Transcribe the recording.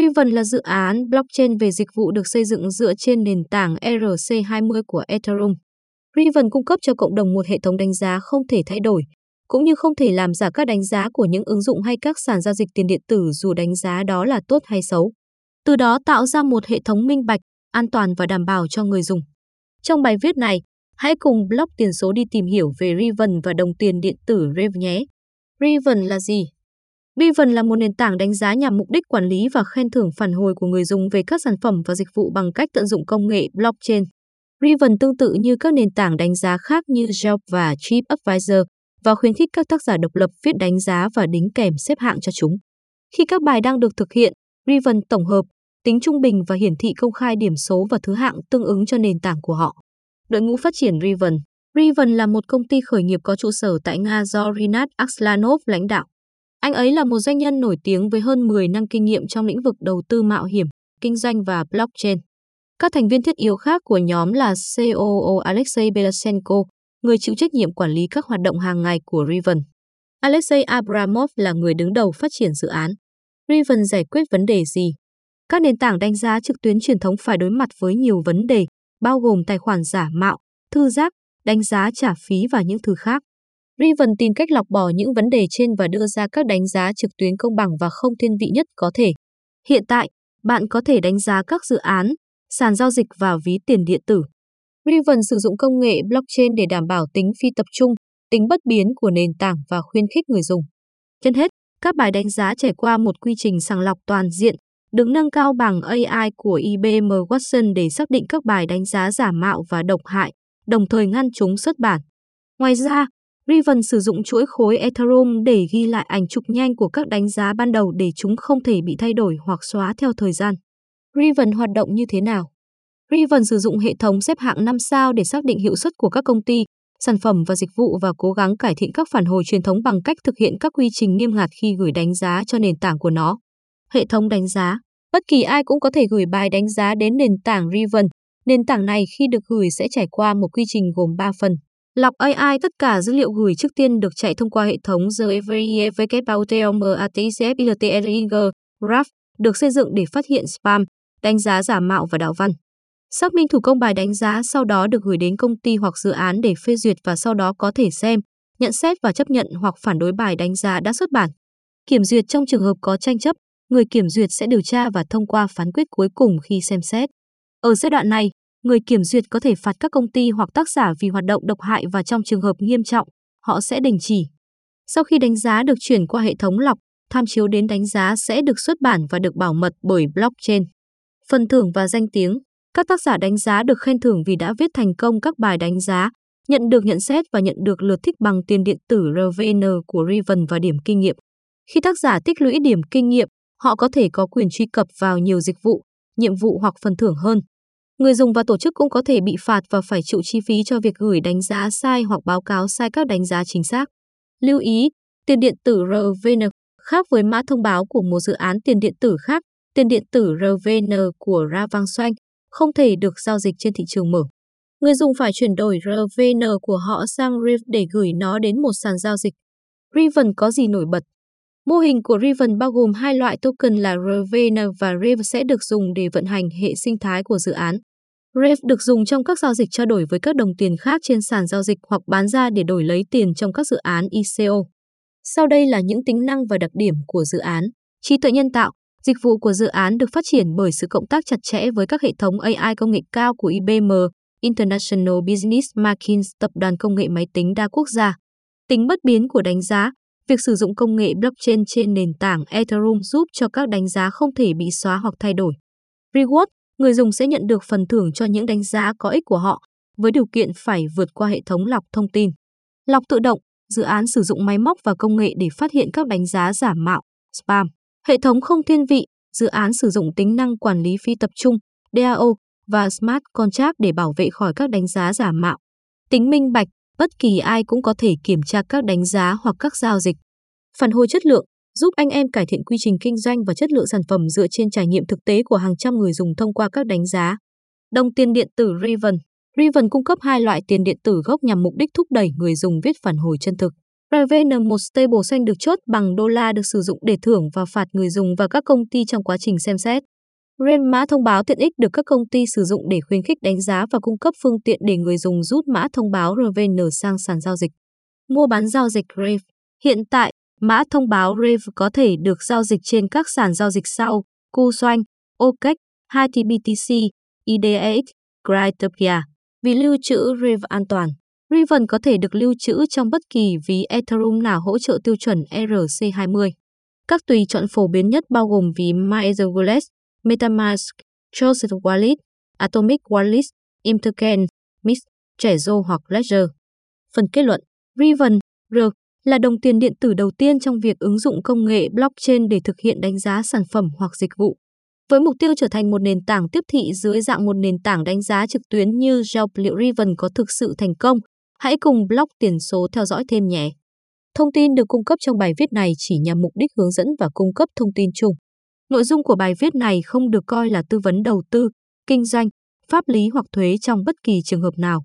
Riven là dự án blockchain về dịch vụ được xây dựng dựa trên nền tảng ERC20 của Ethereum. Riven cung cấp cho cộng đồng một hệ thống đánh giá không thể thay đổi, cũng như không thể làm giả các đánh giá của những ứng dụng hay các sàn giao dịch tiền điện tử dù đánh giá đó là tốt hay xấu. Từ đó tạo ra một hệ thống minh bạch, an toàn và đảm bảo cho người dùng. Trong bài viết này, hãy cùng blog tiền số đi tìm hiểu về Riven và đồng tiền điện tử Rev nhé. Riven là gì? Riven là một nền tảng đánh giá nhằm mục đích quản lý và khen thưởng phản hồi của người dùng về các sản phẩm và dịch vụ bằng cách tận dụng công nghệ blockchain. Riven tương tự như các nền tảng đánh giá khác như Yelp và TripAdvisor và khuyến khích các tác giả độc lập viết đánh giá và đính kèm xếp hạng cho chúng. Khi các bài đang được thực hiện, Riven tổng hợp, tính trung bình và hiển thị công khai điểm số và thứ hạng tương ứng cho nền tảng của họ. Đội ngũ phát triển Riven Riven là một công ty khởi nghiệp có trụ sở tại Nga do Rinat Akslanov lãnh đạo. Anh ấy là một doanh nhân nổi tiếng với hơn 10 năm kinh nghiệm trong lĩnh vực đầu tư mạo hiểm, kinh doanh và blockchain. Các thành viên thiết yếu khác của nhóm là COO Alexei Belasenko, người chịu trách nhiệm quản lý các hoạt động hàng ngày của Riven. Alexei Abramov là người đứng đầu phát triển dự án. Riven giải quyết vấn đề gì? Các nền tảng đánh giá trực tuyến truyền thống phải đối mặt với nhiều vấn đề, bao gồm tài khoản giả mạo, thư giác, đánh giá trả phí và những thứ khác. Riven tìm cách lọc bỏ những vấn đề trên và đưa ra các đánh giá trực tuyến công bằng và không thiên vị nhất có thể. Hiện tại, bạn có thể đánh giá các dự án, sàn giao dịch và ví tiền điện tử. Riven sử dụng công nghệ blockchain để đảm bảo tính phi tập trung, tính bất biến của nền tảng và khuyến khích người dùng. Trên hết, các bài đánh giá trải qua một quy trình sàng lọc toàn diện, được nâng cao bằng AI của IBM Watson để xác định các bài đánh giá giả mạo và độc hại, đồng thời ngăn chúng xuất bản. Ngoài ra, Riven sử dụng chuỗi khối Ethereum để ghi lại ảnh chụp nhanh của các đánh giá ban đầu để chúng không thể bị thay đổi hoặc xóa theo thời gian. Riven hoạt động như thế nào? Riven sử dụng hệ thống xếp hạng 5 sao để xác định hiệu suất của các công ty, sản phẩm và dịch vụ và cố gắng cải thiện các phản hồi truyền thống bằng cách thực hiện các quy trình nghiêm ngặt khi gửi đánh giá cho nền tảng của nó. Hệ thống đánh giá Bất kỳ ai cũng có thể gửi bài đánh giá đến nền tảng Riven. Nền tảng này khi được gửi sẽ trải qua một quy trình gồm 3 phần. Lọc AI tất cả dữ liệu gửi trước tiên được chạy thông qua hệ thống GEVEWTOMATCFILTRIG Graph được xây dựng để phát hiện spam, đánh giá giả mạo và đạo văn. Xác minh thủ công bài đánh giá sau đó được gửi đến công ty hoặc dự án để phê duyệt và sau đó có thể xem, nhận xét và chấp nhận hoặc phản đối bài đánh giá đã xuất bản. Kiểm duyệt trong trường hợp có tranh chấp, người kiểm duyệt sẽ điều tra và thông qua phán quyết cuối cùng khi xem xét. Ở giai đoạn này, người kiểm duyệt có thể phạt các công ty hoặc tác giả vì hoạt động độc hại và trong trường hợp nghiêm trọng, họ sẽ đình chỉ. Sau khi đánh giá được chuyển qua hệ thống lọc, tham chiếu đến đánh giá sẽ được xuất bản và được bảo mật bởi blockchain. Phần thưởng và danh tiếng Các tác giả đánh giá được khen thưởng vì đã viết thành công các bài đánh giá, nhận được nhận xét và nhận được lượt thích bằng tiền điện tử RVN của Riven và điểm kinh nghiệm. Khi tác giả tích lũy điểm kinh nghiệm, họ có thể có quyền truy cập vào nhiều dịch vụ, nhiệm vụ hoặc phần thưởng hơn. Người dùng và tổ chức cũng có thể bị phạt và phải chịu chi phí cho việc gửi đánh giá sai hoặc báo cáo sai các đánh giá chính xác. Lưu ý, tiền điện tử RVN khác với mã thông báo của một dự án tiền điện tử khác, tiền điện tử RVN của Ra Vang Xoanh không thể được giao dịch trên thị trường mở. Người dùng phải chuyển đổi RVN của họ sang Riv để gửi nó đến một sàn giao dịch. Riven có gì nổi bật? Mô hình của Riven bao gồm hai loại token là RVN và Riv sẽ được dùng để vận hành hệ sinh thái của dự án. Ref được dùng trong các giao dịch trao đổi với các đồng tiền khác trên sàn giao dịch hoặc bán ra để đổi lấy tiền trong các dự án ICO. Sau đây là những tính năng và đặc điểm của dự án. Trí tuệ nhân tạo, dịch vụ của dự án được phát triển bởi sự cộng tác chặt chẽ với các hệ thống AI công nghệ cao của IBM, International Business Machines, tập đoàn công nghệ máy tính đa quốc gia. Tính bất biến của đánh giá, Việc sử dụng công nghệ blockchain trên nền tảng Ethereum giúp cho các đánh giá không thể bị xóa hoặc thay đổi. Reward, người dùng sẽ nhận được phần thưởng cho những đánh giá có ích của họ, với điều kiện phải vượt qua hệ thống lọc thông tin. Lọc tự động, dự án sử dụng máy móc và công nghệ để phát hiện các đánh giá giả mạo, spam. Hệ thống không thiên vị, dự án sử dụng tính năng quản lý phi tập trung, DAO và Smart Contract để bảo vệ khỏi các đánh giá giả mạo. Tính minh bạch, bất kỳ ai cũng có thể kiểm tra các đánh giá hoặc các giao dịch. Phản hồi chất lượng giúp anh em cải thiện quy trình kinh doanh và chất lượng sản phẩm dựa trên trải nghiệm thực tế của hàng trăm người dùng thông qua các đánh giá. Đồng tiền điện tử Riven Riven cung cấp hai loại tiền điện tử gốc nhằm mục đích thúc đẩy người dùng viết phản hồi chân thực. RVN1 stable xanh được chốt bằng đô la được sử dụng để thưởng và phạt người dùng và các công ty trong quá trình xem xét. REM mã thông báo tiện ích được các công ty sử dụng để khuyến khích đánh giá và cung cấp phương tiện để người dùng rút mã thông báo RVN sang sàn giao dịch. Mua bán giao dịch REV Hiện tại, mã thông báo REV có thể được giao dịch trên các sàn giao dịch sau Kucoin, OKEx, 2TBTC, IDX, Cryptopia. Vì lưu trữ REV an toàn, Riven có thể được lưu trữ trong bất kỳ ví Ethereum nào hỗ trợ tiêu chuẩn ERC20. Các tùy chọn phổ biến nhất bao gồm ví MyEtherWallet, MetaMask, Trusted Wallet, Atomic Wallet, Intercan, Mix, Trezor hoặc Ledger. Phần kết luận, Riven, R, là đồng tiền điện tử đầu tiên trong việc ứng dụng công nghệ blockchain để thực hiện đánh giá sản phẩm hoặc dịch vụ. Với mục tiêu trở thành một nền tảng tiếp thị dưới dạng một nền tảng đánh giá trực tuyến như Yelp liệu Riven có thực sự thành công, hãy cùng blog tiền số theo dõi thêm nhé. Thông tin được cung cấp trong bài viết này chỉ nhằm mục đích hướng dẫn và cung cấp thông tin chung. Nội dung của bài viết này không được coi là tư vấn đầu tư, kinh doanh, pháp lý hoặc thuế trong bất kỳ trường hợp nào.